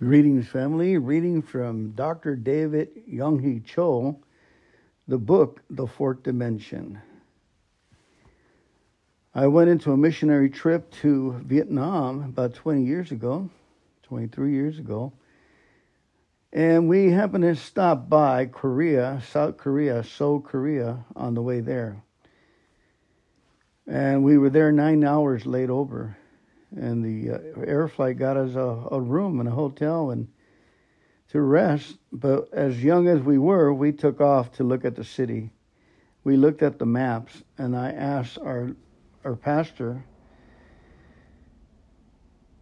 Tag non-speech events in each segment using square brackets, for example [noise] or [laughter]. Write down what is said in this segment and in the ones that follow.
Greetings, family. Reading from Dr. David Yonggi Cho, the book, The Fourth Dimension. I went into a missionary trip to Vietnam about 20 years ago, 23 years ago, and we happened to stop by Korea, South Korea, Seoul, Korea, on the way there. And we were there nine hours late over and the uh, air flight got us a, a room in a hotel and to rest. But as young as we were, we took off to look at the city. We looked at the maps, and I asked our our pastor,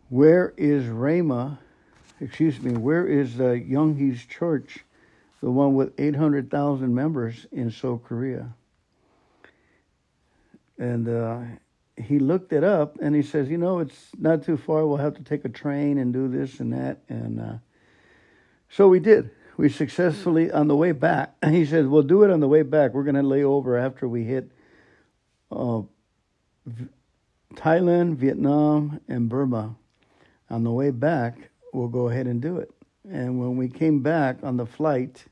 "Where is Rama? Excuse me, where is the Yonggi's church, the one with eight hundred thousand members in Seoul, Korea?" And uh, he looked it up and he says, you know, it's not too far. We'll have to take a train and do this and that. And uh, so we did. We successfully, on the way back, [laughs] he says, we'll do it on the way back. We're going to lay over after we hit uh, Thailand, Vietnam, and Burma. On the way back, we'll go ahead and do it. And when we came back on the flight,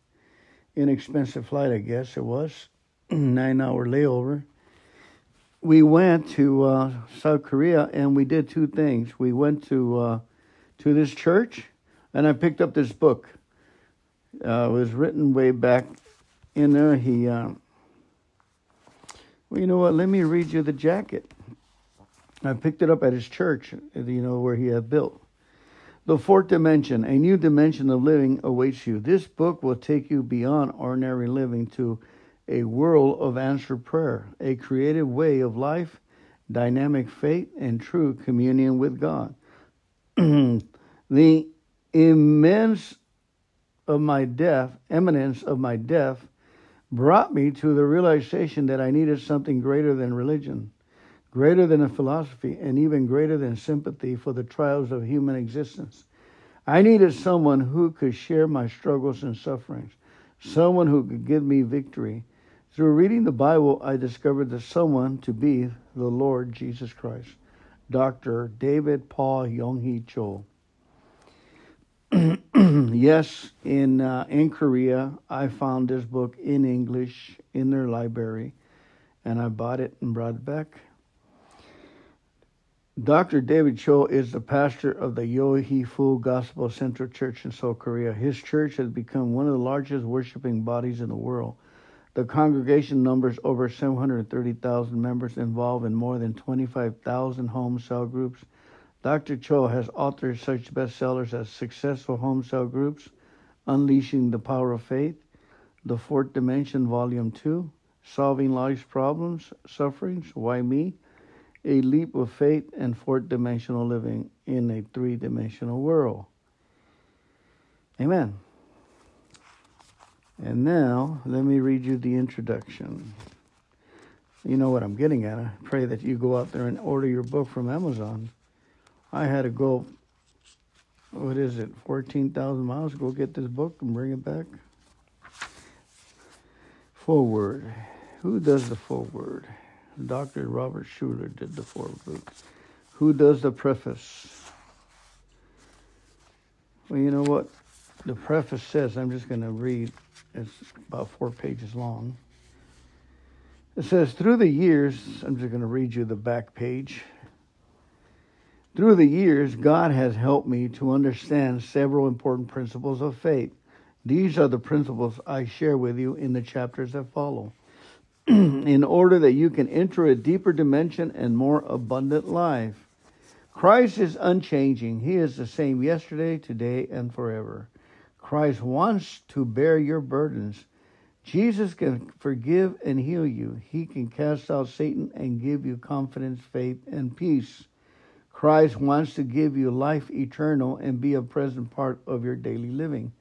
inexpensive flight, I guess it was, [clears throat] nine hour layover we went to uh, South Korea and we did two things. We went to uh, to this church, and I picked up this book. Uh, it was written way back in there. He, uh, well, you know what? Let me read you the jacket. I picked it up at his church, you know, where he had built. The fourth dimension, a new dimension of living awaits you. This book will take you beyond ordinary living to a world of answered prayer, a creative way of life, dynamic faith, and true communion with God. [clears throat] the immense of my death, eminence of my death, brought me to the realization that I needed something greater than religion, greater than a philosophy, and even greater than sympathy for the trials of human existence. I needed someone who could share my struggles and sufferings, someone who could give me victory, through reading the Bible, I discovered that someone to be the Lord Jesus Christ, Dr. David Paul Yonggi Cho. [clears throat] yes, in uh, in Korea, I found this book in English in their library, and I bought it and brought it back. Dr. David Cho is the pastor of the Yoido Full Gospel Central Church in Seoul, Korea. His church has become one of the largest worshiping bodies in the world the congregation numbers over 730,000 members involved in more than 25,000 home cell groups. Dr. Cho has authored such bestsellers as Successful Home Cell Groups, Unleashing the Power of Faith, The Fourth Dimension, Volume 2, Solving Life's Problems, Sufferings, Why Me, A Leap of Faith, and Fourth Dimensional Living in a Three Dimensional World. Amen. And now, let me read you the introduction. You know what I'm getting at. I pray that you go out there and order your book from Amazon. I had to go, what is it, 14,000 miles go get this book and bring it back. Foreword. Who does the foreword? Dr. Robert Schuller did the foreword. Who does the preface? Well, you know what? The preface says, I'm just going to read it's about four pages long. It says, Through the years, I'm just going to read you the back page. Through the years, God has helped me to understand several important principles of faith. These are the principles I share with you in the chapters that follow, [clears throat] in order that you can enter a deeper dimension and more abundant life. Christ is unchanging. He is the same yesterday, today, and forever. Christ wants to bear your burdens. Jesus can forgive and heal you. He can cast out Satan and give you confidence, faith, and peace. Christ wants to give you life eternal and be a present part of your daily living.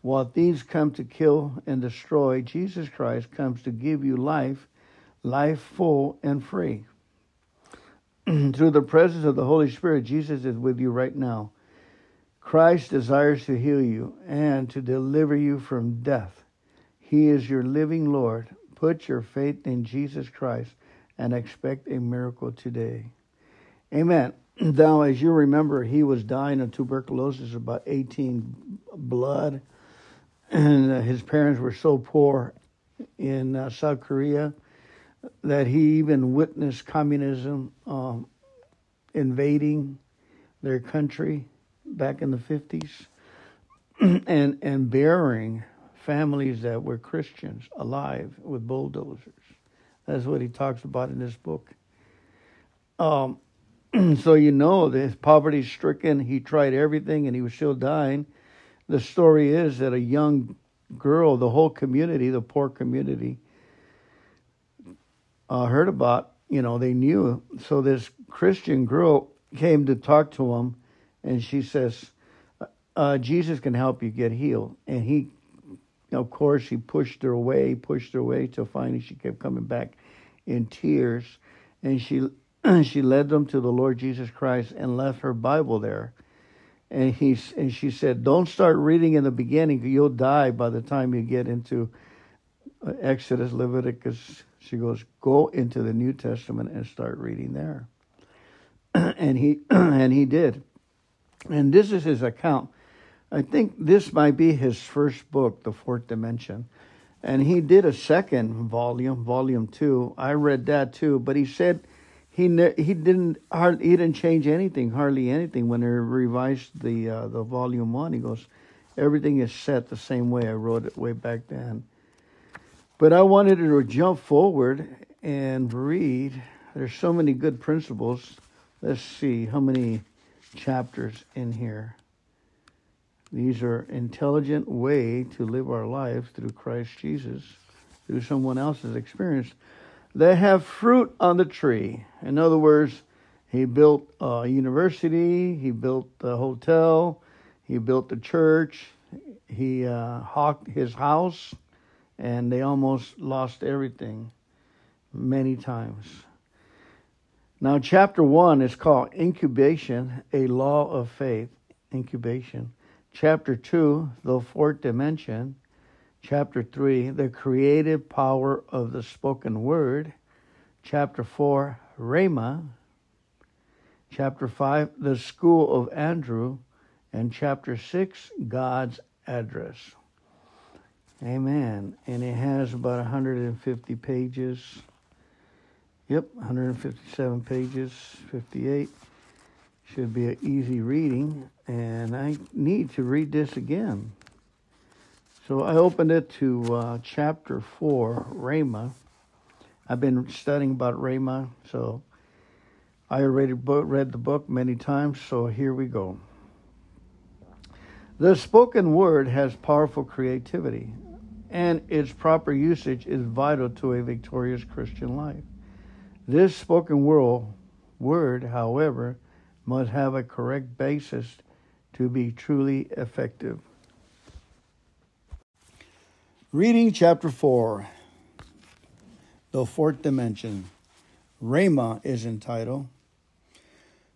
While thieves come to kill and destroy, Jesus Christ comes to give you life, life full and free. [clears throat] Through the presence of the Holy Spirit, Jesus is with you right now. Christ desires to heal you and to deliver you from death. He is your living Lord. Put your faith in Jesus Christ and expect a miracle today. Amen. [clears throat] now, as you remember, he was dying of tuberculosis, about 18 blood, and uh, his parents were so poor in uh, South Korea that he even witnessed communism um, invading their country back in the 50s [clears throat] and and burying families that were Christians alive with bulldozers. That's what he talks about in this book. Um, [clears throat] so you know that poverty stricken. He tried everything and he was still dying. The story is that a young girl, the whole community, the poor community, uh, heard about. You know, they knew. So this Christian girl came to talk to him, and she says, uh, "Jesus can help you get healed." And he, of course, he pushed her away, pushed her away, till finally she kept coming back in tears, and she [clears throat] she led them to the Lord Jesus Christ and left her Bible there. And he and she said, "Don't start reading in the beginning; you'll die by the time you get into uh, Exodus, Leviticus." She goes, "Go into the New Testament and start reading there." [clears throat] and he [clears throat] and he did. And this is his account. I think this might be his first book, The Fourth Dimension. And he did a second volume, volume two. I read that too, but he said he he didn't hardly, he didn't change anything, hardly anything when they revised the uh, the volume one. He goes, everything is set the same way I wrote it way back then. But I wanted to jump forward and read. There's so many good principles Let's see how many chapters in here. These are intelligent way to live our lives through Christ Jesus, through someone else's experience. They have fruit on the tree. In other words, he built a university, he built a hotel, he built a church, he uh, hawked his house, and they almost lost everything many times. Now, chapter one is called Incubation, a Law of Faith. Incubation. Chapter two, The Fourth Dimension. Chapter three, The Creative Power of the Spoken Word. Chapter four, Rhema. Chapter five, The School of Andrew. And chapter six, God's Address. Amen. And it has about 150 pages. Yep, 157 pages, 58. Should be an easy reading, and I need to read this again. So I opened it to uh, chapter 4, Rhema. I've been studying about Rhema, so I already read the book many times, so here we go. The spoken word has powerful creativity, and its proper usage is vital to a victorious Christian life. This spoken world, word, however, must have a correct basis to be truly effective. Reading chapter 4, the fourth dimension. Rhema is entitled.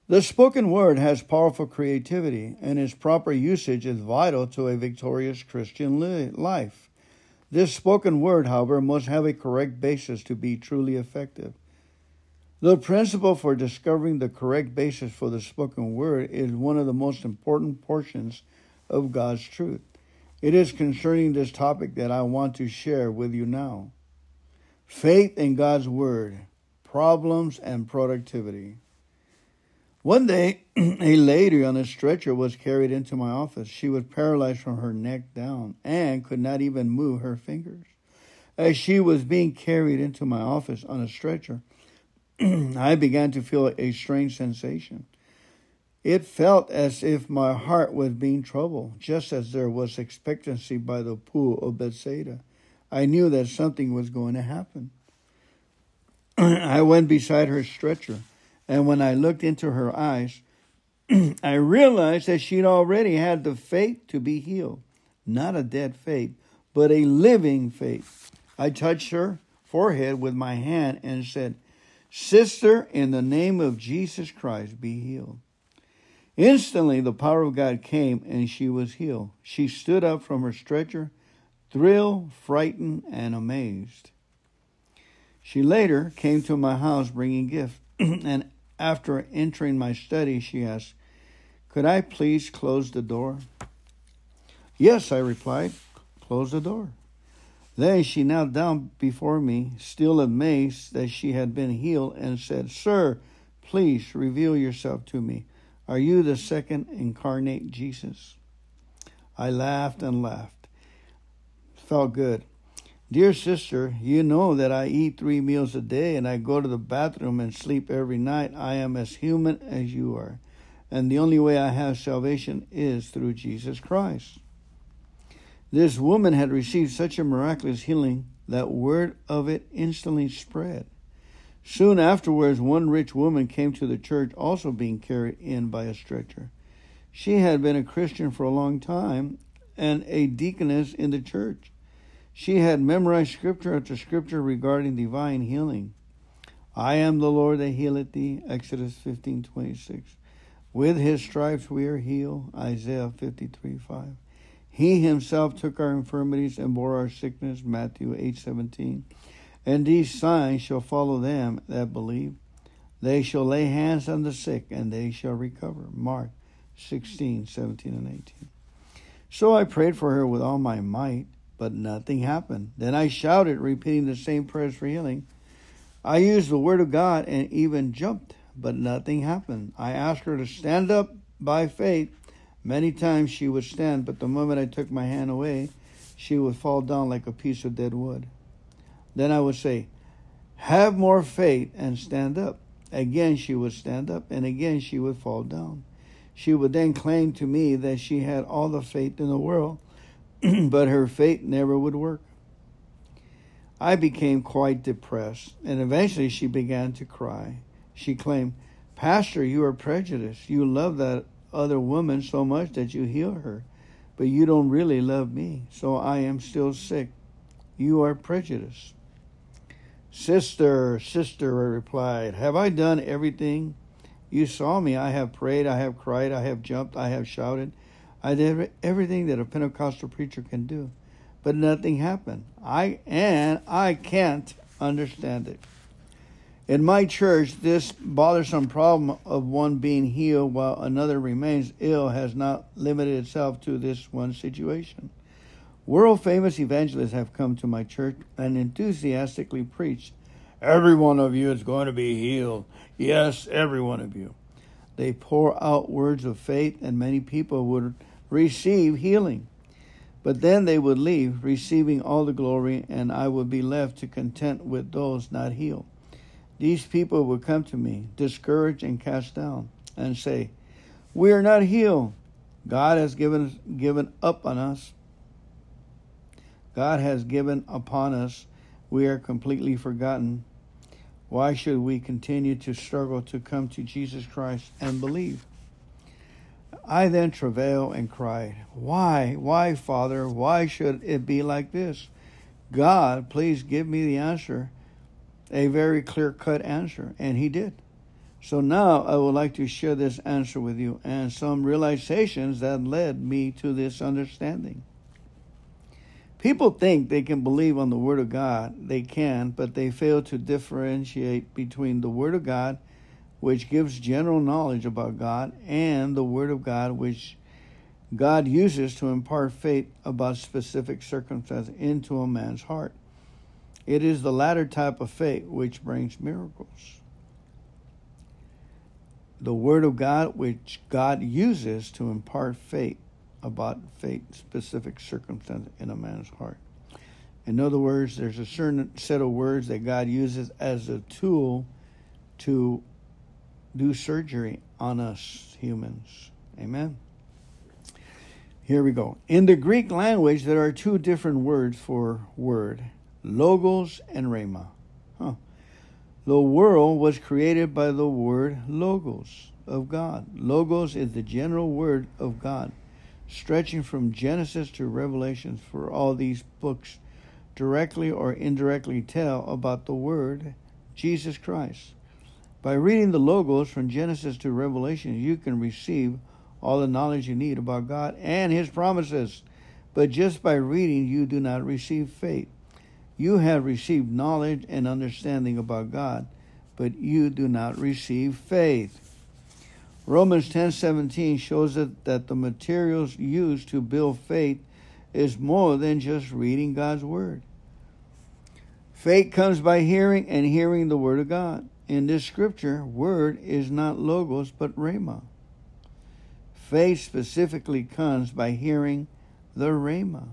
The spoken word has powerful creativity, and its proper usage is vital to a victorious Christian life. This spoken word, however, must have a correct basis to be truly effective. The principle for discovering the correct basis for the spoken word is one of the most important portions of God's truth. It is concerning this topic that I want to share with you now. Faith in God's word, problems and productivity. One day, [clears throat] a lady on a stretcher was carried into my office. She was paralyzed from her neck down and could not even move her fingers. As she was being carried into my office on a stretcher, [clears throat] I began to feel a strange sensation. It felt as if my heart was being troubled, just as there was expectancy by the pool of Bethsaida. I knew that something was going to happen. [clears throat] I went beside her stretcher, and when I looked into her eyes, [clears throat] I realized that she'd already had the faith to be healed. Not a dead faith, but a living faith. I touched her forehead with my hand and said, Sister, in the name of Jesus Christ, be healed. Instantly, the power of God came and she was healed. She stood up from her stretcher, thrilled, frightened, and amazed. She later came to my house bringing gifts, [clears throat] and After entering my study, she asked, Could I please close the door? Yes, I replied. Close the door. Then she knelt down before me, still amazed that she had been healed, and said, Sir, please reveal yourself to me. Are you the second incarnate Jesus? I laughed and laughed. Felt good. Dear sister, you know that I eat three meals a day and I go to the bathroom and sleep every night. I am as human as you are. And the only way I have salvation is through Jesus Christ. This woman had received such a miraculous healing that word of it instantly spread. Soon afterwards, one rich woman came to the church, also being carried in by a stretcher. She had been a Christian for a long time and a deaconess in the church. She had memorized scripture after scripture regarding divine healing. I am the Lord that healeth thee, Exodus 15:26. With his stripes we are healed, Isaiah 53:5. He himself took our infirmities and bore our sickness, Matthew 8:17. And these signs shall follow them that believe. They shall lay hands on the sick and they shall recover. Mark 16, 17, and 18. So I prayed for her with all my might, but nothing happened. Then I shouted, repeating the same prayers for healing. I used the word of God and even jumped, but nothing happened. I asked her to stand up by faith Many times she would stand, but the moment I took my hand away, she would fall down like a piece of dead wood. Then I would say, Have more faith and stand up. Again she would stand up, and again she would fall down. She would then claim to me that she had all the faith in the world, [clears throat] but her faith never would work. I became quite depressed, and eventually she began to cry. She claimed, Pastor, you are prejudiced. You love that other woman so much that you heal her, but you don't really love me, so I am still sick. You are prejudiced. Sister, sister, I replied, have I done everything? You saw me. I have prayed, I have cried, I have jumped, I have shouted. I did everything that a Pentecostal preacher can do, but nothing happened. I and I can't understand it. In my church, this bothersome problem of one being healed while another remains ill has not limited itself to this one situation. World famous evangelists have come to my church and enthusiastically preached, Every one of you is going to be healed. Yes, every one of you. They pour out words of faith, and many people would receive healing. But then they would leave, receiving all the glory, and I would be left to content with those not healed. These people would come to me, discouraged and cast down, and say, We are not healed. God has given, given up on us. God has given upon us. We are completely forgotten. Why should we continue to struggle to come to Jesus Christ and believe? I then travailed and cried, Why, why, Father, why should it be like this? God, please give me the answer a very clear cut answer, and he did. So now I would like to share this answer with you and some realizations that led me to this understanding. People think they can believe on the Word of God. They can, but they fail to differentiate between the Word of God, which gives general knowledge about God, and the Word of God, which God uses to impart faith about specific circumstances into a man's heart. It is the latter type of faith which brings miracles. The Word of God, which God uses to impart faith about faith specific circumstance in a man's heart. In other words, there's a certain set of words that God uses as a tool to do surgery on us humans. Amen. Here we go. In the Greek language, there are two different words for word. Logos and Rhema. Huh. The world was created by the word Logos of God. Logos is the general word of God, stretching from Genesis to Revelation, for all these books directly or indirectly tell about the word Jesus Christ. By reading the Logos from Genesis to Revelation, you can receive all the knowledge you need about God and His promises. But just by reading, you do not receive faith. You have received knowledge and understanding about God, but you do not receive faith. Romans 10:17 shows that, that the materials used to build faith is more than just reading God's word. Faith comes by hearing and hearing the word of God. In this scripture, word is not logos but rhema. Faith specifically comes by hearing the rhema.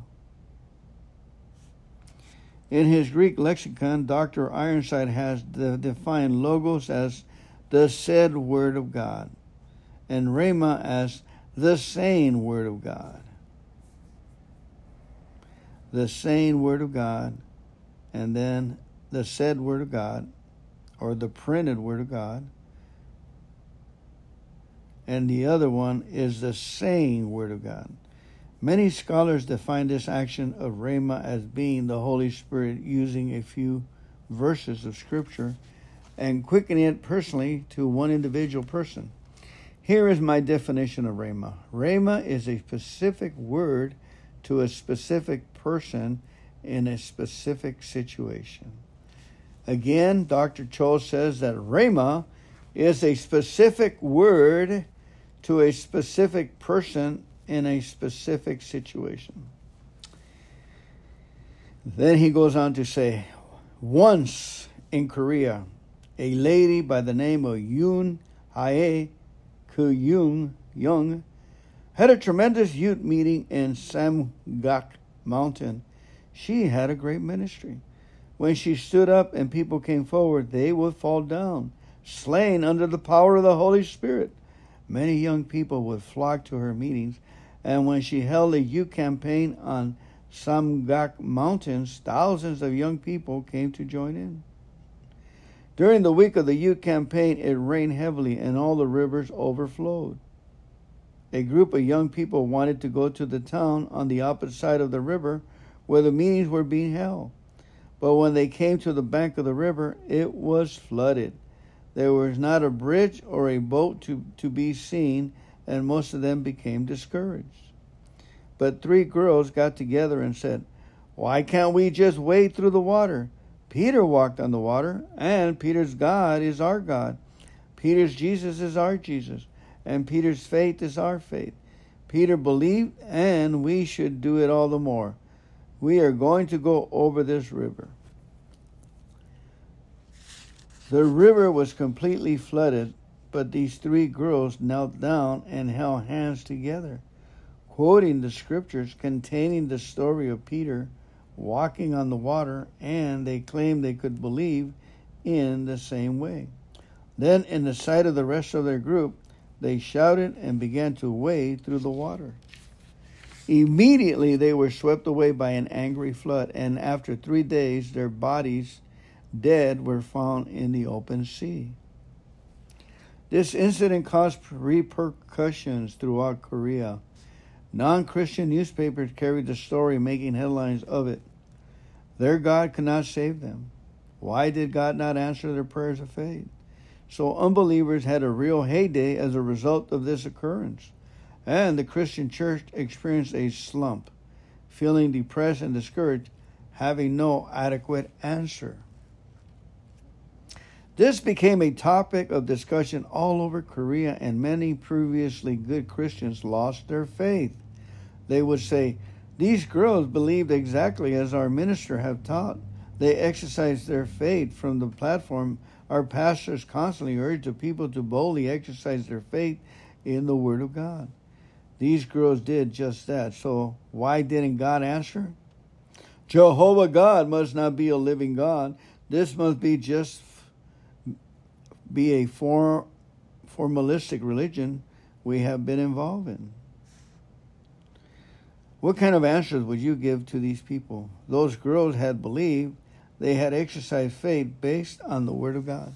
In his Greek lexicon, Dr. Ironside has defined logos as the said word of God and rhema as the saying word of God. The saying word of God, and then the said word of God, or the printed word of God. And the other one is the saying word of God. Many scholars define this action of Rhema as being the Holy Spirit using a few verses of Scripture and quickening it personally to one individual person. Here is my definition of Rhema Rhema is a specific word to a specific person in a specific situation. Again, Dr. Cho says that Rhema is a specific word to a specific person in a specific situation. Then he goes on to say, once in Korea, a lady by the name of Yoon Hae Koo Young had a tremendous youth meeting in Samgak Mountain. She had a great ministry. When she stood up and people came forward, they would fall down, slain under the power of the Holy Spirit. Many young people would flock to her meetings and when she held a youth campaign on Samgak Mountains, thousands of young people came to join in. During the week of the youth campaign, it rained heavily and all the rivers overflowed. A group of young people wanted to go to the town on the opposite side of the river where the meetings were being held. But when they came to the bank of the river, it was flooded. There was not a bridge or a boat to, to be seen, and most of them became discouraged. But three girls got together and said, Why can't we just wade through the water? Peter walked on the water, and Peter's God is our God. Peter's Jesus is our Jesus, and Peter's faith is our faith. Peter believed, and we should do it all the more. We are going to go over this river. The river was completely flooded, but these three girls knelt down and held hands together, quoting the scriptures containing the story of Peter walking on the water, and they claimed they could believe in the same way. Then, in the sight of the rest of their group, they shouted and began to wade through the water. Immediately they were swept away by an angry flood, and after three days their bodies, dead, were found in the open sea. This incident caused repercussions throughout Korea. Non Christian newspapers carried the story, making headlines of it. Their God could not save them. Why did God not answer their prayers of faith? So unbelievers had a real heyday as a result of this occurrence. And the Christian church experienced a slump, feeling depressed and discouraged, having no adequate answer. This became a topic of discussion all over Korea, and many previously good Christians lost their faith. They would say, These girls believed exactly as our minister have taught. They exercised their faith from the platform. Our pastors constantly urge the people to boldly exercise their faith in the Word of God. These girls did just that. So why didn't God answer? Jehovah God must not be a living God. This must be just be a for, formalistic religion we have been involved in. What kind of answers would you give to these people? Those girls had believed, they had exercised faith based on the Word of God.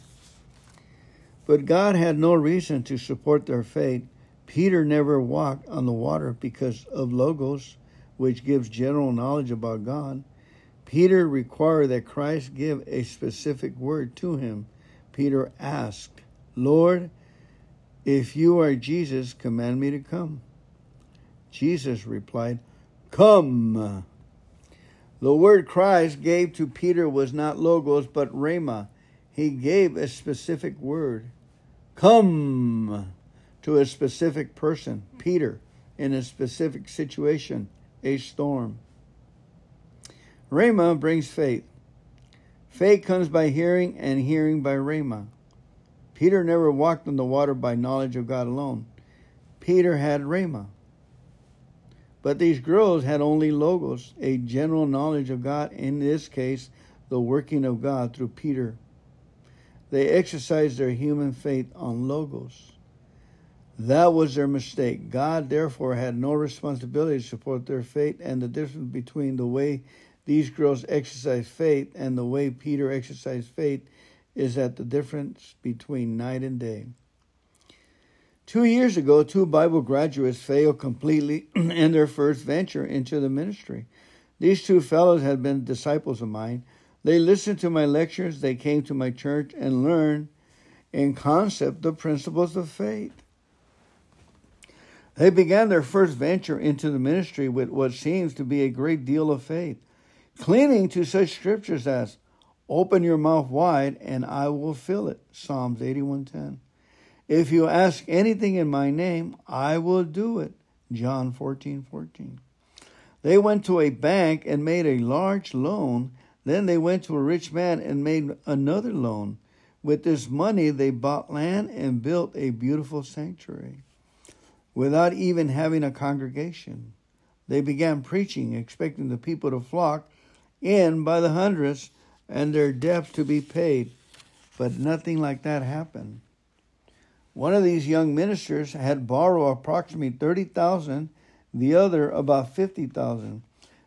But God had no reason to support their faith. Peter never walked on the water because of Logos, which gives general knowledge about God. Peter required that Christ give a specific word to him Peter asked, Lord, if you are Jesus, command me to come. Jesus replied, Come. The word Christ gave to Peter was not logos, but rhema. He gave a specific word. Come to a specific person, Peter, in a specific situation, a storm. Rhema brings faith. Faith comes by hearing, and hearing by Rhema. Peter never walked on the water by knowledge of God alone. Peter had Rhema. But these girls had only logos, a general knowledge of God, in this case, the working of God through Peter. They exercised their human faith on logos. That was their mistake. God, therefore, had no responsibility to support their faith, and the difference between the way these girls exercised faith and the way Peter exercised faith is at the difference between night and day. Two years ago, two Bible graduates failed completely [clears throat] in their first venture into the ministry. These two fellows had been disciples of mine. They listened to my lectures, they came to my church, and learned in concept the principles of faith. They began their first venture into the ministry with what seems to be a great deal of faith, clinging to such scriptures as, Open your mouth wide, and I will fill it. Psalms 81:10. If you ask anything in my name, I will do it. John 14 14. They went to a bank and made a large loan. Then they went to a rich man and made another loan. With this money, they bought land and built a beautiful sanctuary without even having a congregation. They began preaching, expecting the people to flock in by the hundreds and their debts to be paid. But nothing like that happened. One of these young ministers had borrowed approximately 30,000, the other about 50,000.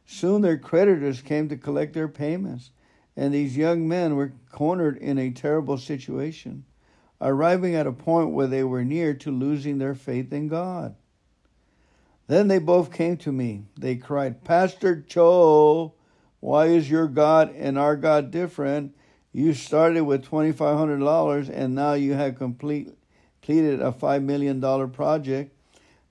Soon their creditors came to collect their payments, and these young men were cornered in a terrible situation, arriving at a point where they were near to losing their faith in God. Then they both came to me. They cried, Pastor Cho, why is your God and our God different? You started with $2,500 and now you have complete completed a $5 million project.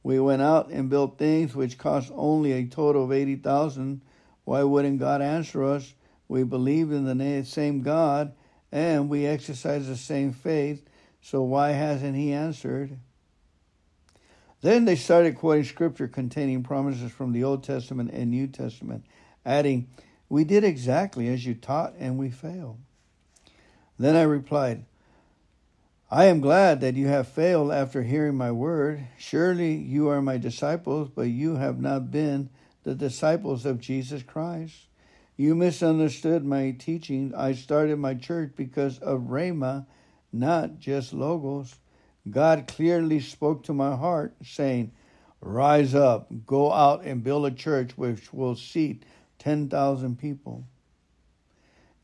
We went out and built things which cost only a total of 80000 Why wouldn't God answer us? We believed in the same God and we exercised the same faith, so why hasn't He answered? Then they started quoting scripture containing promises from the Old Testament and New Testament, adding, We did exactly as you taught and we failed. Then I replied, I am glad that you have failed after hearing my word. Surely you are my disciples, but you have not been the disciples of Jesus Christ. You misunderstood my teaching. I started my church because of Rhema, not just logos. God clearly spoke to my heart, saying, Rise up, go out and build a church which will seat 10,000 people.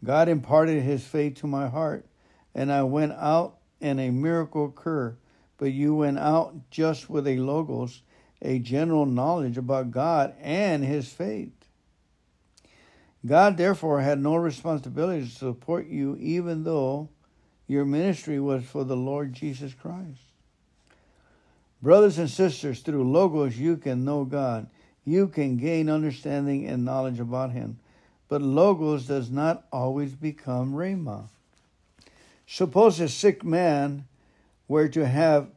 God imparted his faith to my heart, and I went out and a miracle occurred. but you went out just with a logos, a general knowledge about God and his faith. God therefore had no responsibility to support you, even though your ministry was for the Lord Jesus Christ. Brothers and sisters, through logos you can know God. You can gain understanding and knowledge about Him. But logos does not always become rhema. Suppose a sick man were to have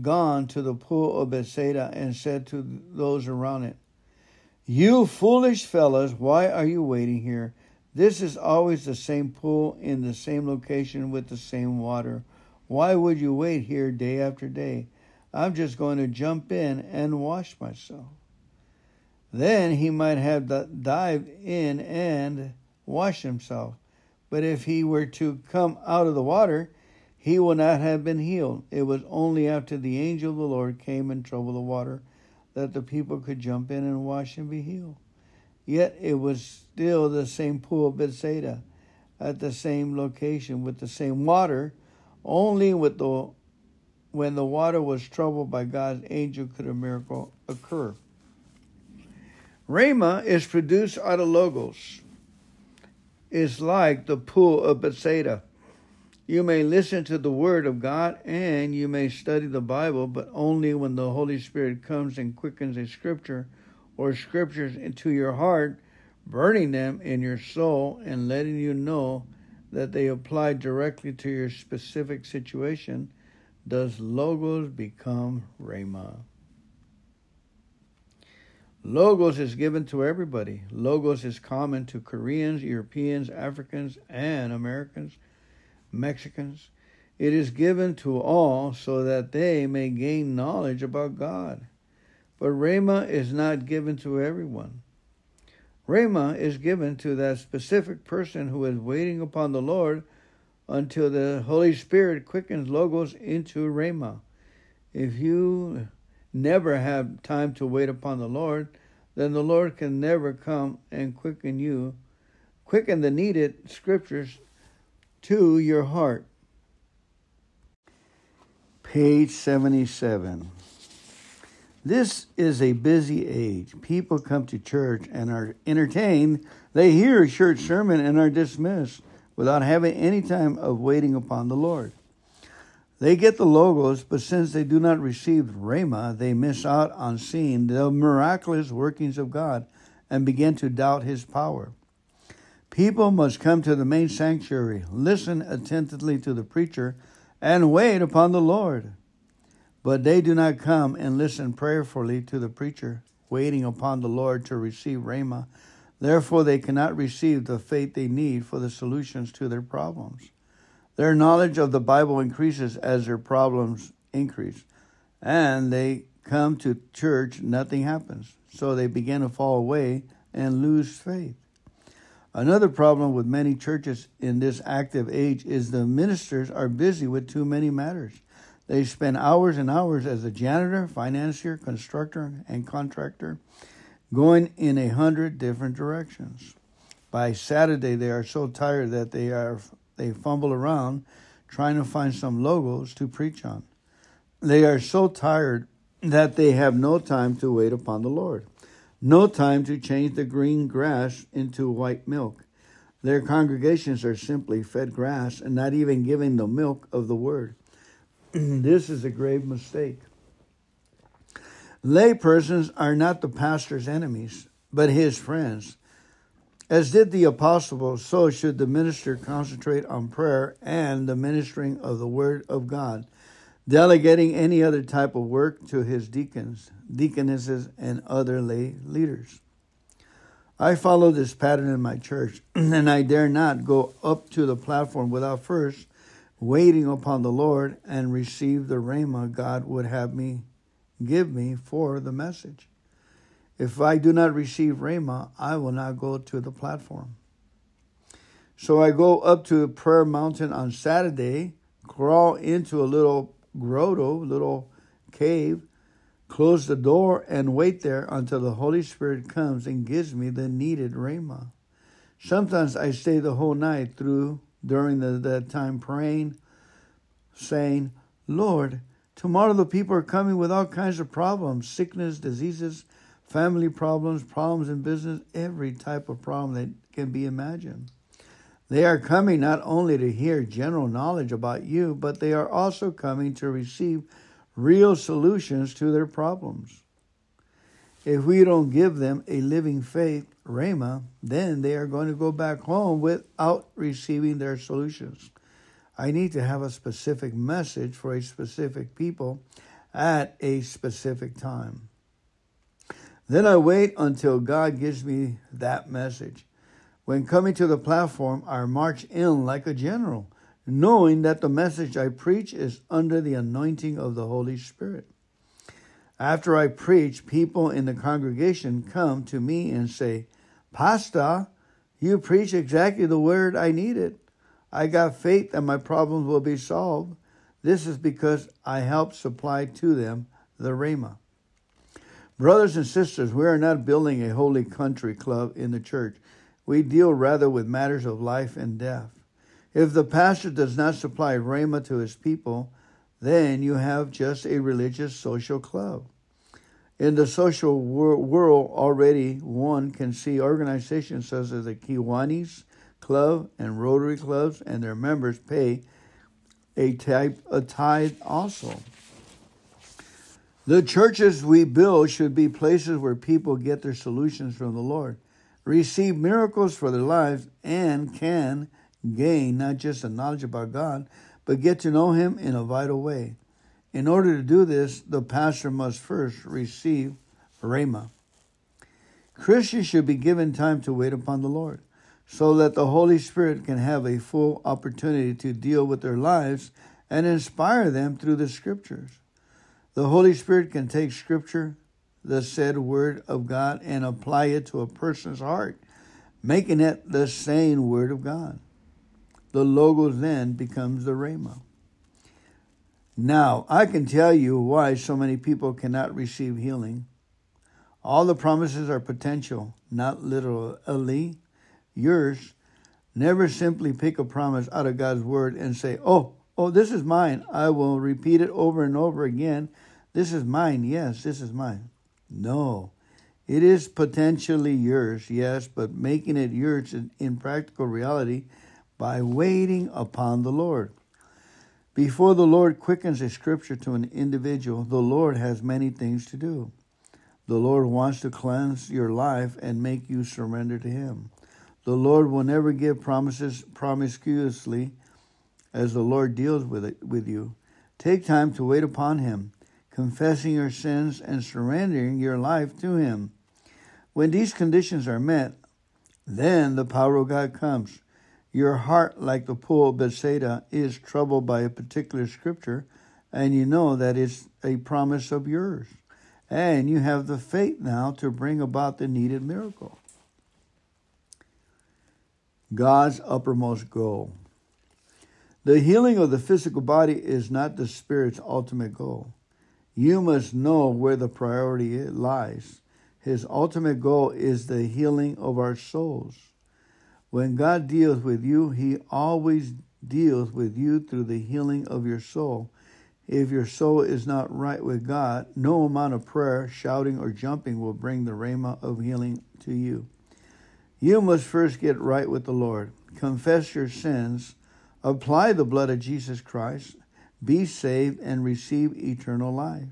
gone to the pool of Bethsaida and said to those around it, You foolish fellows, why are you waiting here? This is always the same pool in the same location with the same water. Why would you wait here day after day? I'm just going to jump in and wash myself. Then he might have dived in and washed himself. But if he were to come out of the water, he would not have been healed. It was only after the angel of the Lord came and troubled the water that the people could jump in and wash and be healed. Yet it was still the same pool of Bethsaida at the same location with the same water, only with the when the water was troubled by God's angel could a miracle occur. Rhema is produced out of logos is like the pool of Bethsaida. You may listen to the Word of God and you may study the Bible, but only when the Holy Spirit comes and quickens a scripture or scriptures into your heart, burning them in your soul and letting you know that they apply directly to your specific situation, does Logos become Rhema. Logos is given to everybody. Logos is common to Koreans, Europeans, Africans, and Americans, Mexicans. It is given to all so that they may gain knowledge about God. But Rhema is not given to everyone. Rhema is given to that specific person who is waiting upon the Lord until the Holy Spirit quickens Logos into Rhema. If you never have time to wait upon the Lord, then the Lord can never come and quicken you, quicken the needed scriptures to your heart. Page 77. This is a busy age. People come to church and are entertained. They hear a church sermon and are dismissed without having any time of waiting upon the Lord. They get the logos, but since they do not receive Rhema, they miss out on seeing the miraculous workings of God and begin to doubt his power. People must come to the main sanctuary, listen attentively to the preacher, and wait upon the Lord. But they do not come and listen prayerfully to the preacher, waiting upon the Lord to receive Rhema. Therefore, they cannot receive the faith they need for the solutions to their problems. Their knowledge of the Bible increases as their problems increase. And they come to church, nothing happens. So they begin to fall away and lose faith. Another problem with many churches in this active age is the ministers are busy with too many matters. They spend hours and hours as a janitor, financier, constructor, and contractor, going in a hundred different directions. By Saturday, they are so tired that they are they fumble around trying to find some logos to preach on. They are so tired that they have no time to wait upon the Lord, no time to change the green grass into white milk. Their congregations are simply fed grass and not even giving the milk of the word. [clears throat] this is a grave mistake. Lay persons are not the pastor's enemies, but his friends. As did the apostles, so should the minister concentrate on prayer and the ministering of the word of God, delegating any other type of work to his deacons, deaconesses, and other lay leaders. I follow this pattern in my church, [clears throat] and I dare not go up to the platform without first waiting upon the Lord and receive the rhema God would have me give me for the message. If I do not receive Rhema, I will not go to the platform. So I go up to Prayer Mountain on Saturday, crawl into a little grotto, little cave, close the door, and wait there until the Holy Spirit comes and gives me the needed Rhema. Sometimes I stay the whole night through during the, the time praying, saying, Lord, tomorrow the people are coming with all kinds of problems, sickness, diseases, family problems, problems in business, every type of problem that can be imagined. They are coming not only to hear general knowledge about you, but they are also coming to receive real solutions to their problems. If we don't give them a living faith, Rhema, then they are going to go back home without receiving their solutions. I need to have a specific message for a specific people at a specific time. Then I wait until God gives me that message. When coming to the platform, I march in like a general, knowing that the message I preach is under the anointing of the Holy Spirit. After I preach, people in the congregation come to me and say, Pastor, you preach exactly the word I needed. I got faith that my problems will be solved. This is because I helped supply to them the Rhema. Brothers and sisters, we are not building a holy country club in the church. We deal rather with matters of life and death. If the pastor does not supply rhema to his people, then you have just a religious social club. In the social wor- world, already one can see organizations such as the Kiwanis Club and Rotary Clubs, and their members pay a type a tithe also. The churches we build should be places where people get their solutions from the Lord, receive miracles for their lives, and can gain not just a knowledge about God, but get to know Him in a vital way. In order to do this, the pastor must first receive Rhema. Christians should be given time to wait upon the Lord so that the Holy Spirit can have a full opportunity to deal with their lives and inspire them through the Scriptures. The Holy Spirit can take Scripture, the said Word of God, and apply it to a person's heart, making it the same Word of God. The Logos then becomes the Rhema. Now, I can tell you why so many people cannot receive healing. All the promises are potential, not literally yours. Never simply pick a promise out of God's word and say, Oh, oh, this is mine. I will repeat it over and over again. This is mine. Yes, this is mine. No. It is potentially yours, yes, but making it yours in practical reality by waiting upon the Lord. Before the Lord quickens a scripture to an individual, the Lord has many things to do. The Lord wants to cleanse your life and make you surrender to Him. The Lord will never give promises promiscuously as the Lord deals with it with you. Take time to wait upon Him, confessing your sins and surrendering your life to Him. When these conditions are met, then the power of God comes. Your heart, like the pool of Bethsaida, is troubled by a particular scripture, and you know that it's a promise of yours. And you have the faith now to bring about the needed miracle. God's uppermost goal. The healing of the physical body is not the spirit's ultimate goal. You must know where the priority lies. His ultimate goal is the healing of our souls. When God deals with you, He always deals with you through the healing of your soul. If your soul is not right with God, no amount of prayer, shouting, or jumping will bring the rhema of healing to you. You must first get right with the Lord, confess your sins, apply the blood of Jesus Christ, be saved, and receive eternal life.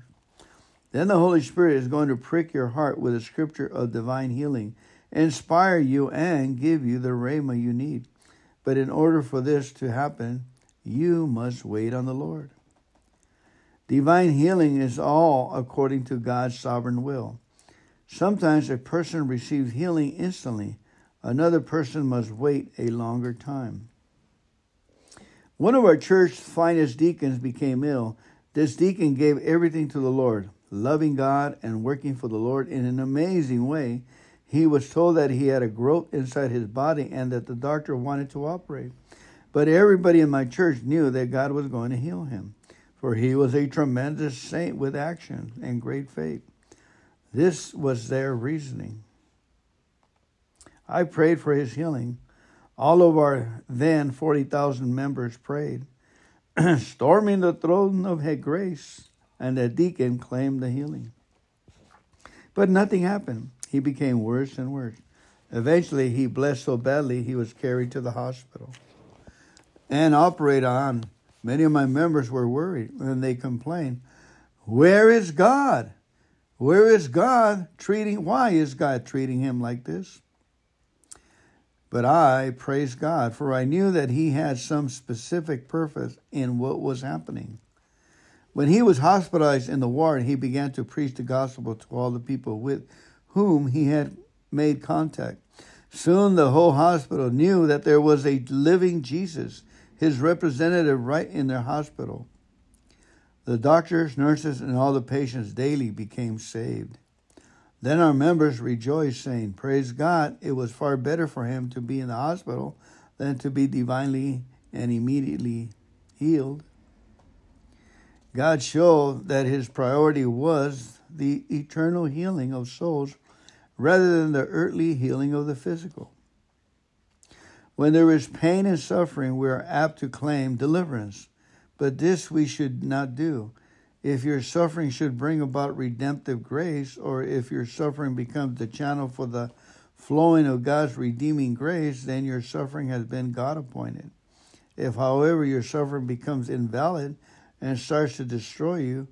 Then the Holy Spirit is going to prick your heart with a scripture of divine healing inspire you, and give you the rhema you need. But in order for this to happen, you must wait on the Lord. Divine healing is all according to God's sovereign will. Sometimes a person receives healing instantly, another person must wait a longer time. One of our church's finest deacons became ill. This deacon gave everything to the Lord, loving God and working for the Lord in an amazing way he was told that he had a growth inside his body and that the doctor wanted to operate. But everybody in my church knew that God was going to heal him, for he was a tremendous saint with action and great faith. This was their reasoning. I prayed for his healing. All of our then 40,000 members prayed, [clears throat] storming the throne of grace, and the deacon claimed the healing. But nothing happened. He became worse and worse. Eventually, he blessed so badly he was carried to the hospital and operated on. Many of my members were worried and they complained, Where is God? Where is God treating? Why is God treating him like this? But I praised God, for I knew that He had some specific purpose in what was happening. When he was hospitalized in the ward, he began to preach the gospel to all the people with whom he had made contact. Soon the whole hospital knew that there was a living Jesus, his representative, right in their hospital. The doctors, nurses, and all the patients daily became saved. Then our members rejoiced, saying, Praise God, it was far better for him to be in the hospital than to be divinely and immediately healed. God showed that his priority was the eternal healing of souls rather than the earthly healing of the physical. When there is pain and suffering, we are apt to claim deliverance, but this we should not do. If your suffering should bring about redemptive grace, or if your suffering becomes the channel for the flowing of God's redeeming grace, then your suffering has been God appointed. If, however, your suffering becomes invalid and starts to destroy you,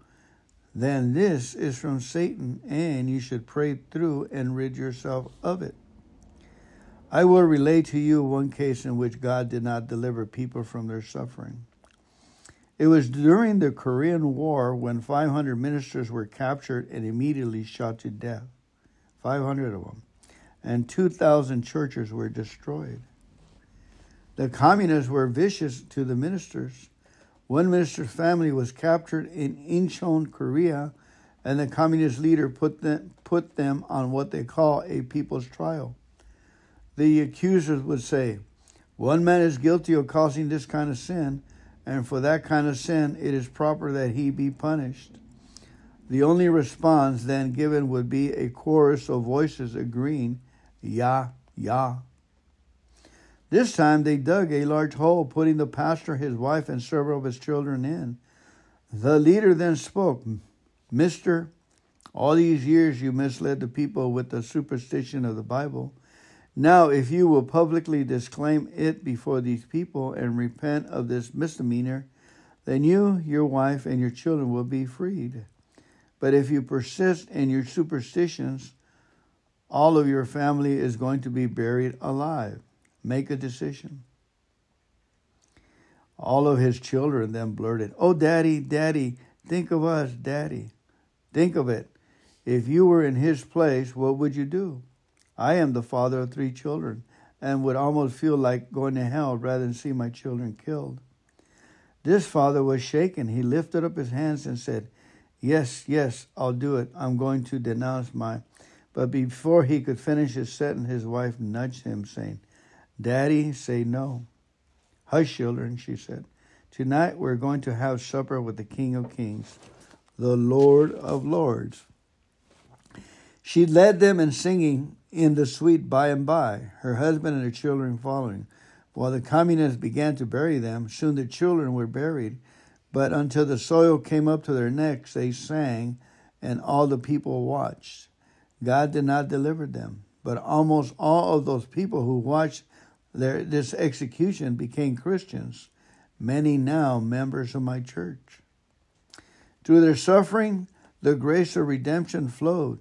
then this is from Satan, and you should pray through and rid yourself of it. I will relate to you one case in which God did not deliver people from their suffering. It was during the Korean War when 500 ministers were captured and immediately shot to death. 500 of them. And 2,000 churches were destroyed. The communists were vicious to the ministers. One minister's family was captured in Incheon, Korea, and the communist leader put them, put them on what they call a people's trial the accusers would say, One man is guilty of causing this kind of sin, and for that kind of sin it is proper that he be punished. The only response then given would be a chorus of voices agreeing, Yah, Yah. This time they dug a large hole, putting the pastor, his wife, and several of his children in. The leader then spoke, Mister, all these years you misled the people with the superstition of the Bible. Now, if you will publicly disclaim it before these people and repent of this misdemeanor, then you, your wife, and your children will be freed. But if you persist in your superstitions, all of your family is going to be buried alive. Make a decision. All of his children then blurted, Oh, Daddy, Daddy, think of us, Daddy. Think of it. If you were in his place, what would you do? I am the father of three children and would almost feel like going to hell rather than see my children killed. This father was shaken. He lifted up his hands and said, Yes, yes, I'll do it. I'm going to denounce my. But before he could finish his sentence, his wife nudged him, saying, Daddy, say no. Hush, children, she said. Tonight we're going to have supper with the King of Kings, the Lord of Lords. She led them in singing in the sweet by and by, her husband and her children following. While the communists began to bury them, soon the children were buried, but until the soil came up to their necks, they sang, and all the people watched. God did not deliver them, but almost all of those people who watched their, this execution became Christians, many now members of my church. Through their suffering, the grace of redemption flowed.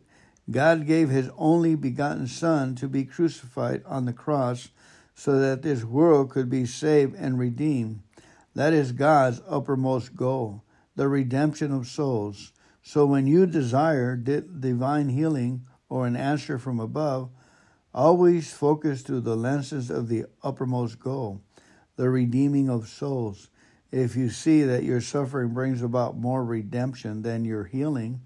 God gave his only begotten Son to be crucified on the cross so that this world could be saved and redeemed. That is God's uppermost goal, the redemption of souls. So when you desire divine healing or an answer from above, always focus through the lenses of the uppermost goal, the redeeming of souls. If you see that your suffering brings about more redemption than your healing,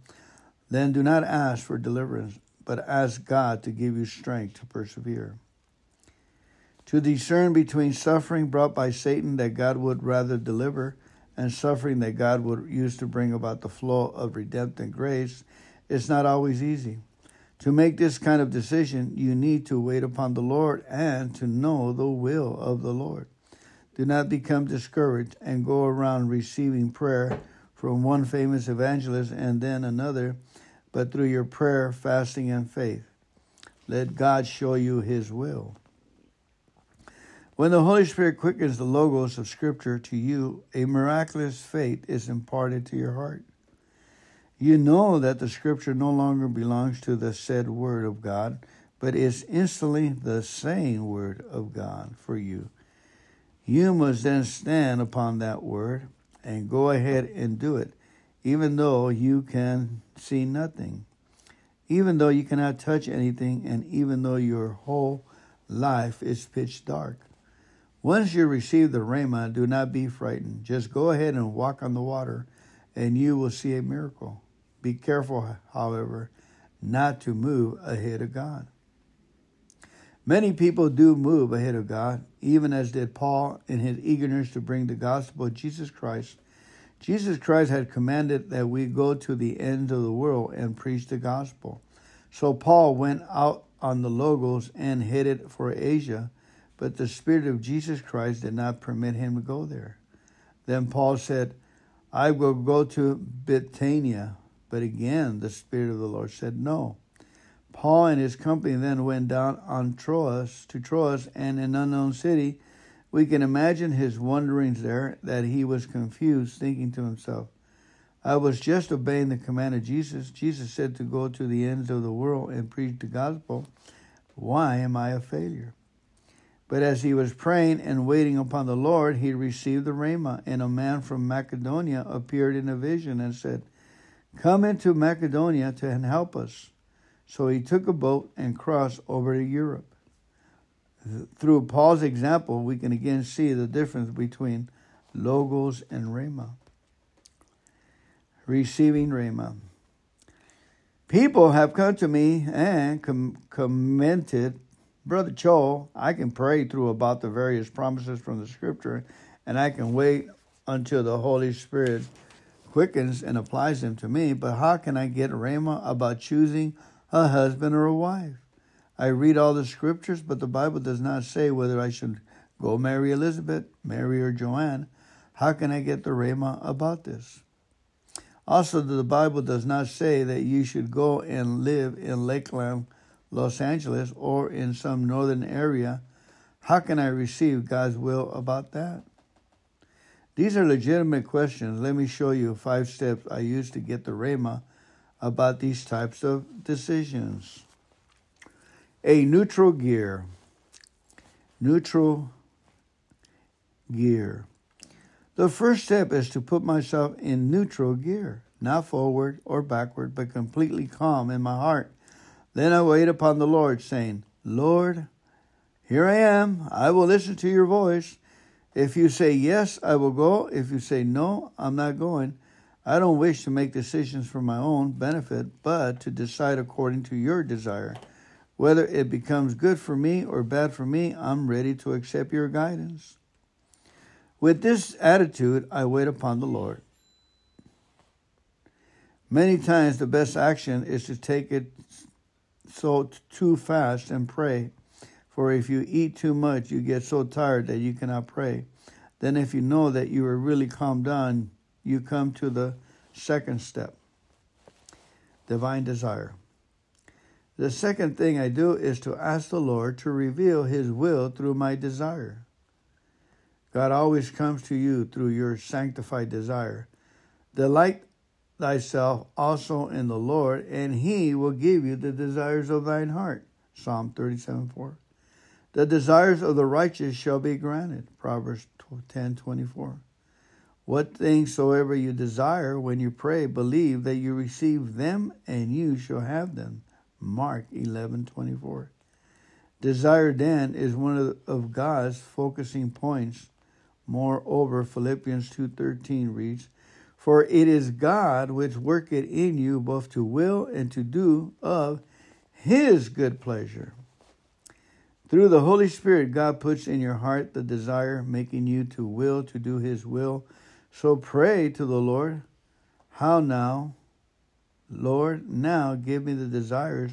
then do not ask for deliverance, but ask God to give you strength to persevere. To discern between suffering brought by Satan that God would rather deliver and suffering that God would use to bring about the flow of redemptive grace is not always easy. To make this kind of decision, you need to wait upon the Lord and to know the will of the Lord. Do not become discouraged and go around receiving prayer from one famous evangelist and then another but through your prayer, fasting, and faith. Let God show you His will. When the Holy Spirit quickens the logos of Scripture to you, a miraculous faith is imparted to your heart. You know that the Scripture no longer belongs to the said Word of God, but is instantly the same Word of God for you. You must then stand upon that Word and go ahead and do it even though you can see nothing, even though you cannot touch anything, and even though your whole life is pitch dark. Once you receive the Rhema, do not be frightened. Just go ahead and walk on the water, and you will see a miracle. Be careful, however, not to move ahead of God. Many people do move ahead of God, even as did Paul in his eagerness to bring the gospel of Jesus Christ Jesus Christ had commanded that we go to the ends of the world and preach the gospel. So Paul went out on the Logos and headed for Asia, but the Spirit of Jesus Christ did not permit him to go there. Then Paul said, I will go to Bithynia. But again, the Spirit of the Lord said, No. Paul and his company then went down on Troas to Troas and an unknown city we can imagine his wonderings there that he was confused, thinking to himself, I was just obeying the command of Jesus. Jesus said to go to the ends of the world and preach the gospel. Why am I a failure? But as he was praying and waiting upon the Lord, he received the Rhema, and a man from Macedonia appeared in a vision and said, Come into Macedonia to help us. So he took a boat and crossed over to Europe. Through Paul's example, we can again see the difference between logos and rhema. Receiving rhema. People have come to me and com- commented, Brother Cho, I can pray through about the various promises from the scripture, and I can wait until the Holy Spirit quickens and applies them to me, but how can I get rhema about choosing a husband or a wife? I read all the scriptures, but the Bible does not say whether I should go marry Elizabeth, Mary, or Joanne. How can I get the rhema about this? Also, the Bible does not say that you should go and live in Lakeland, Los Angeles, or in some northern area. How can I receive God's will about that? These are legitimate questions. Let me show you five steps I use to get the rhema about these types of decisions a neutral gear. Neutral gear. The first step is to put myself in neutral gear, not forward or backward, but completely calm in my heart. Then I wait upon the Lord, saying, Lord, here I am. I will listen to your voice. If you say yes, I will go. If you say no, I'm not going. I don't wish to make decisions for my own benefit, but to decide according to your desire. Whether it becomes good for me or bad for me, I'm ready to accept your guidance. With this attitude, I wait upon the Lord. Many times, the best action is to take it so too fast and pray. For if you eat too much, you get so tired that you cannot pray. Then, if you know that you are really calmed down, you come to the second step divine desire. The second thing I do is to ask the Lord to reveal His will through my desire. God always comes to you through your sanctified desire. Delight thyself also in the Lord, and He will give you the desires of thine heart. Psalm 37 4. The desires of the righteous shall be granted. Proverbs ten twenty four. What things soever you desire when you pray, believe that you receive them, and you shall have them. Mark 11:24. Desire then is one of, of God's focusing points. Moreover, Philippians 2:13 reads, "For it is God which worketh in you both to will and to do of his good pleasure." Through the Holy Spirit, God puts in your heart the desire, making you to will to do his will. So pray to the Lord. How now? Lord, now give me the desires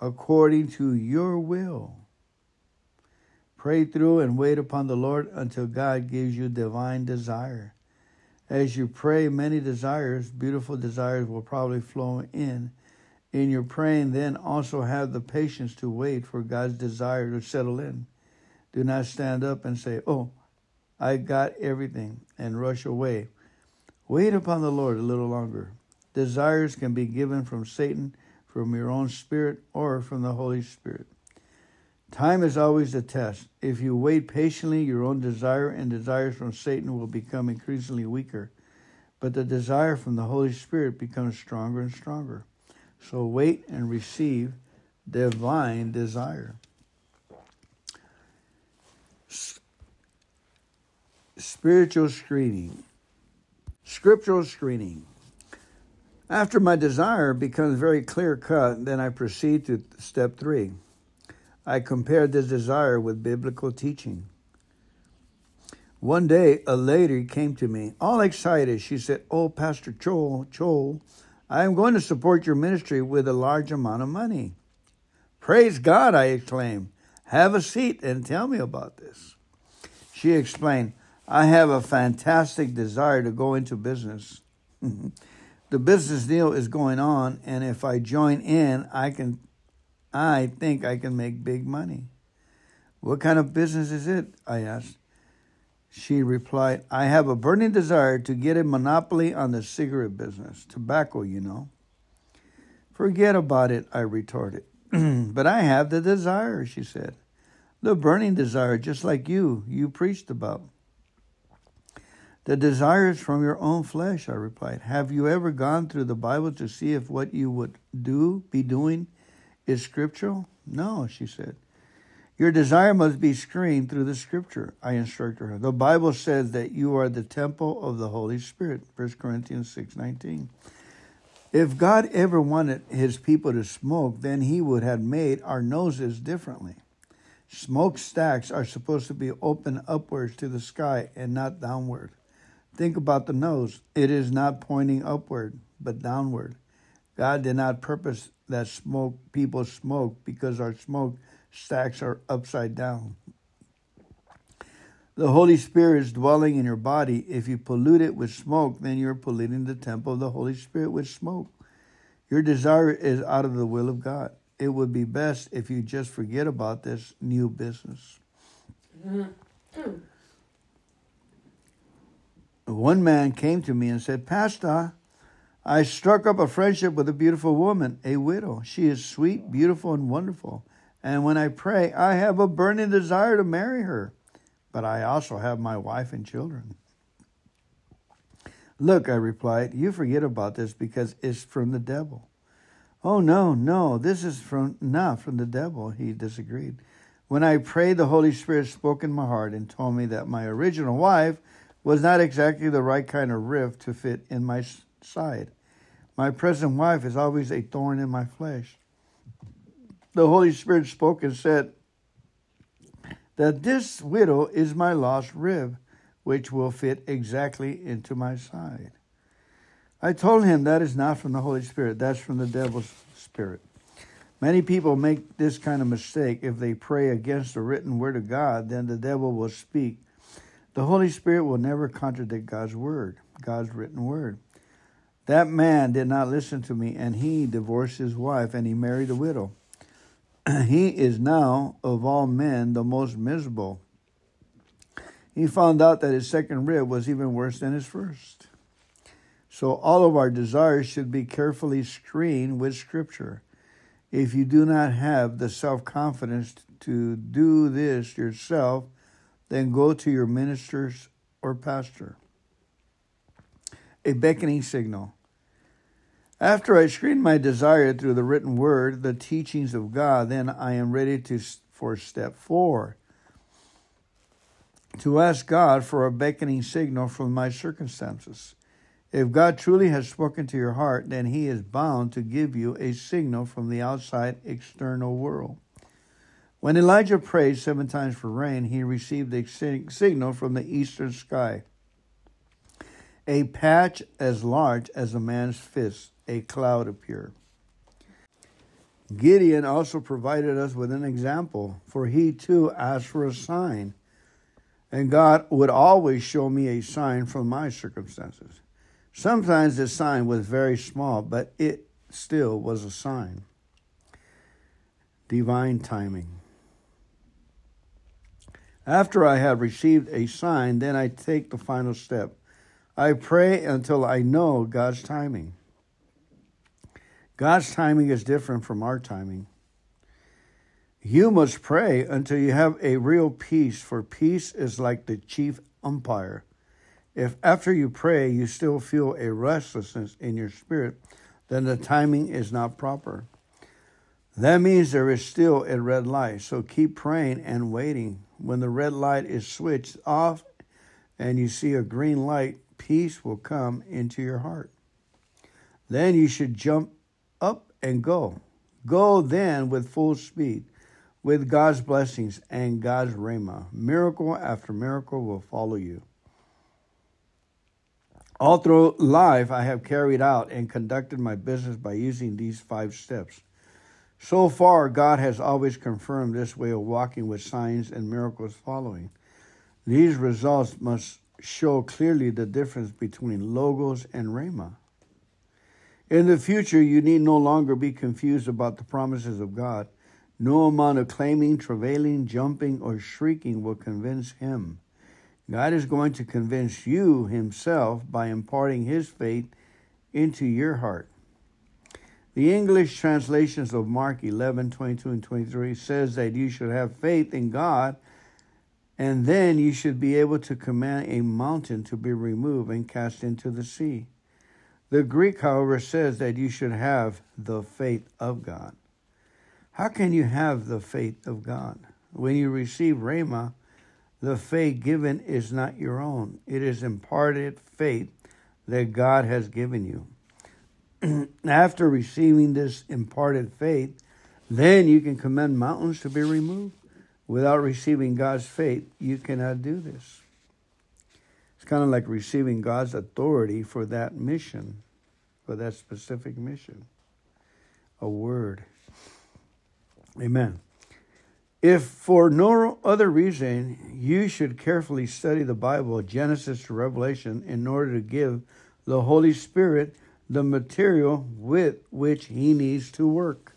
according to your will. Pray through and wait upon the Lord until God gives you divine desire. As you pray, many desires, beautiful desires, will probably flow in. In your praying, then also have the patience to wait for God's desire to settle in. Do not stand up and say, Oh, I got everything, and rush away. Wait upon the Lord a little longer. Desires can be given from Satan, from your own spirit, or from the Holy Spirit. Time is always a test. If you wait patiently, your own desire and desires from Satan will become increasingly weaker, but the desire from the Holy Spirit becomes stronger and stronger. So wait and receive divine desire. Spiritual screening, scriptural screening. After my desire becomes very clear cut, then I proceed to step three. I compare this desire with biblical teaching. One day, a lady came to me, all excited. She said, Oh, Pastor Joel, Joel, I am going to support your ministry with a large amount of money. Praise God, I exclaimed. Have a seat and tell me about this. She explained, I have a fantastic desire to go into business. [laughs] the business deal is going on, and if I join in, I can, I think I can make big money. What kind of business is it? I asked. She replied, I have a burning desire to get a monopoly on the cigarette business, tobacco, you know. Forget about it, I retorted. [clears throat] but I have the desire, she said. The burning desire, just like you, you preached about. The desires from your own flesh, I replied. Have you ever gone through the Bible to see if what you would do, be doing, is scriptural? No, she said. Your desire must be screened through the scripture, I instructed her. The Bible says that you are the temple of the Holy Spirit, 1 Corinthians 6.19. If God ever wanted his people to smoke, then he would have made our noses differently. Smokestacks are supposed to be open upwards to the sky and not downward. Think about the nose. It is not pointing upward, but downward. God did not purpose that smoke people smoke because our smoke stacks are upside down. The Holy Spirit is dwelling in your body. If you pollute it with smoke, then you're polluting the temple of the Holy Spirit with smoke. Your desire is out of the will of God. It would be best if you just forget about this new business. [clears throat] One man came to me and said, Pastor, I struck up a friendship with a beautiful woman, a widow. She is sweet, beautiful, and wonderful. And when I pray, I have a burning desire to marry her. But I also have my wife and children. Look, I replied, you forget about this because it's from the devil. Oh, no, no, this is from not from the devil, he disagreed. When I prayed, the Holy Spirit spoke in my heart and told me that my original wife was not exactly the right kind of rift to fit in my side. My present wife is always a thorn in my flesh. The Holy Spirit spoke and said that this widow is my lost rib, which will fit exactly into my side. I told him that is not from the Holy Spirit, that's from the devil's spirit. Many people make this kind of mistake. If they pray against the written word of God, then the devil will speak the Holy Spirit will never contradict God's word, God's written word. That man did not listen to me, and he divorced his wife and he married a widow. [clears throat] he is now, of all men, the most miserable. He found out that his second rib was even worse than his first. So, all of our desires should be carefully screened with Scripture. If you do not have the self confidence to do this yourself, then go to your ministers or pastor. A beckoning signal. After I screen my desire through the written word, the teachings of God, then I am ready to for step four. To ask God for a beckoning signal from my circumstances. If God truly has spoken to your heart, then He is bound to give you a signal from the outside external world. When Elijah prayed seven times for rain, he received a signal from the eastern sky. A patch as large as a man's fist, a cloud appeared. Gideon also provided us with an example, for he too asked for a sign. And God would always show me a sign from my circumstances. Sometimes the sign was very small, but it still was a sign. Divine timing. After I have received a sign, then I take the final step. I pray until I know God's timing. God's timing is different from our timing. You must pray until you have a real peace, for peace is like the chief umpire. If after you pray you still feel a restlessness in your spirit, then the timing is not proper. That means there is still a red light. So keep praying and waiting. When the red light is switched off and you see a green light, peace will come into your heart. Then you should jump up and go. Go then with full speed, with God's blessings and God's rhema. Miracle after miracle will follow you. All through life, I have carried out and conducted my business by using these five steps. So far, God has always confirmed this way of walking with signs and miracles following. These results must show clearly the difference between logos and rhema. In the future, you need no longer be confused about the promises of God. No amount of claiming, travailing, jumping, or shrieking will convince him. God is going to convince you himself by imparting his faith into your heart. The English translations of Mark 11, 22, and 23 says that you should have faith in God and then you should be able to command a mountain to be removed and cast into the sea. The Greek, however, says that you should have the faith of God. How can you have the faith of God? When you receive Rhema, the faith given is not your own. It is imparted faith that God has given you. [clears throat] After receiving this imparted faith, then you can command mountains to be removed. Without receiving God's faith, you cannot do this. It's kind of like receiving God's authority for that mission, for that specific mission. A word. Amen. If for no other reason, you should carefully study the Bible, Genesis to Revelation, in order to give the Holy Spirit the material with which He needs to work.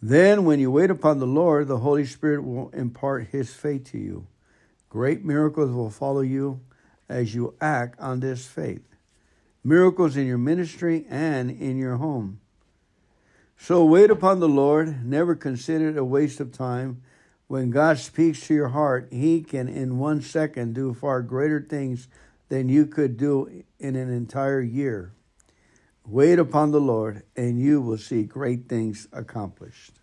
Then, when you wait upon the Lord, the Holy Spirit will impart His faith to you. Great miracles will follow you as you act on this faith. Miracles in your ministry and in your home. So wait upon the Lord. Never consider it a waste of time. When God speaks to your heart, He can, in one second, do far greater things than you could do in an entire year. Wait upon the Lord, and you will see great things accomplished.